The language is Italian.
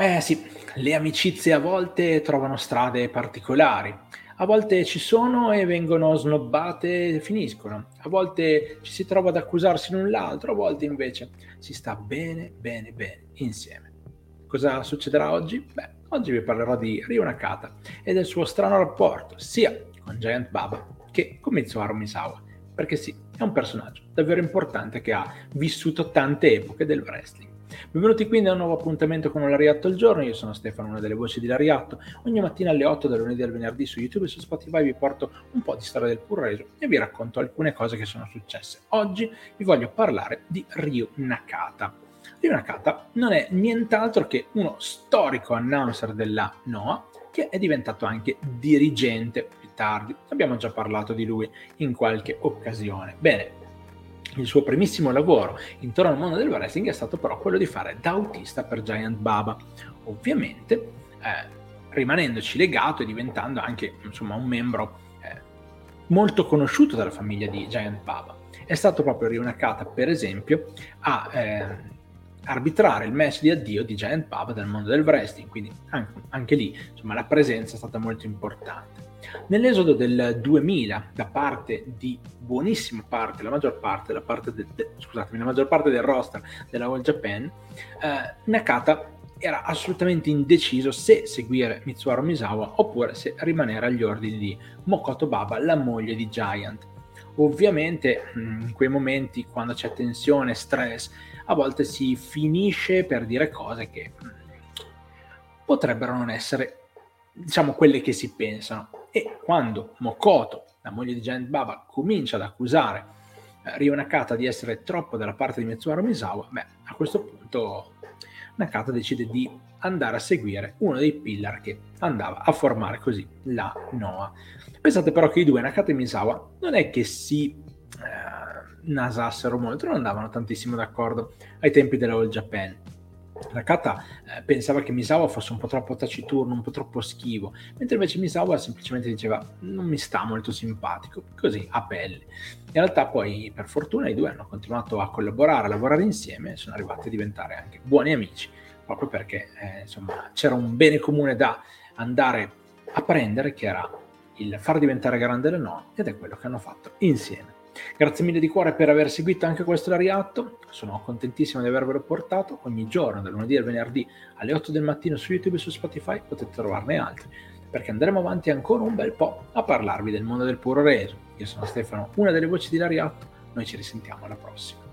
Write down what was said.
Eh sì, le amicizie a volte trovano strade particolari. A volte ci sono e vengono snobbate e finiscono. A volte ci si trova ad accusarsi l'un l'altro, a volte invece si sta bene, bene, bene insieme. Cosa succederà oggi? Beh, oggi vi parlerò di Ryo Nakata e del suo strano rapporto sia con Giant Baba che con Mitsuharu Misawa. Perché sì, è un personaggio davvero importante che ha vissuto tante epoche del wrestling. Benvenuti quindi a un nuovo appuntamento con Lariatto al giorno, io sono Stefano, una delle voci di Lariatto. Ogni mattina alle 8 dal lunedì al venerdì su YouTube e su Spotify vi porto un po' di storia del Purreso e vi racconto alcune cose che sono successe. Oggi vi voglio parlare di Ryu Nakata. Ryu Nakata non è nient'altro che uno storico announcer della NOAA che è diventato anche dirigente più tardi. Abbiamo già parlato di lui in qualche occasione. Bene, il suo primissimo lavoro intorno al mondo del wrestling è stato però quello di fare da autista per Giant Baba, ovviamente eh, rimanendoci legato e diventando anche insomma, un membro eh, molto conosciuto dalla famiglia di Giant Baba. È stato proprio Nakata, per esempio, a eh, arbitrare il match di addio di Giant Baba del mondo del wrestling, quindi anche, anche lì insomma, la presenza è stata molto importante. Nell'esodo del 2000, da parte di buonissima parte, la maggior parte, la parte de, de, scusatemi, la maggior parte del roster della All Japan, eh, Nakata era assolutamente indeciso se seguire Mitsuharu Misawa oppure se rimanere agli ordini di Mokoto Baba, la moglie di Giant. Ovviamente in quei momenti quando c'è tensione, stress, a volte si finisce per dire cose che potrebbero non essere diciamo quelle che si pensano. E quando Mokoto, la moglie di Giant Baba, comincia ad accusare eh, Ryo Nakata di essere troppo dalla parte di Mitsuharu Misawa, beh, a questo punto Nakata decide di andare a seguire uno dei pillar che andava a formare così la Noah. Pensate però che i due, Nakata e Misawa, non è che si eh, nasassero molto, non andavano tantissimo d'accordo ai tempi della All Japan Nakata eh, pensava che Misawa fosse un po' troppo taciturno, un po' troppo schivo, mentre invece Misawa semplicemente diceva non mi sta molto simpatico, così a pelle. In realtà poi per fortuna i due hanno continuato a collaborare, a lavorare insieme e sono arrivati a diventare anche buoni amici, proprio perché eh, insomma c'era un bene comune da andare a prendere che era il far diventare grande le no ed è quello che hanno fatto insieme. Grazie mille di cuore per aver seguito anche questo Lariatto, sono contentissimo di avervelo portato, ogni giorno dal lunedì al venerdì alle 8 del mattino su YouTube e su Spotify potete trovarne altri, perché andremo avanti ancora un bel po' a parlarvi del mondo del puro reso. Io sono Stefano, una delle voci di Lariatto, noi ci risentiamo alla prossima.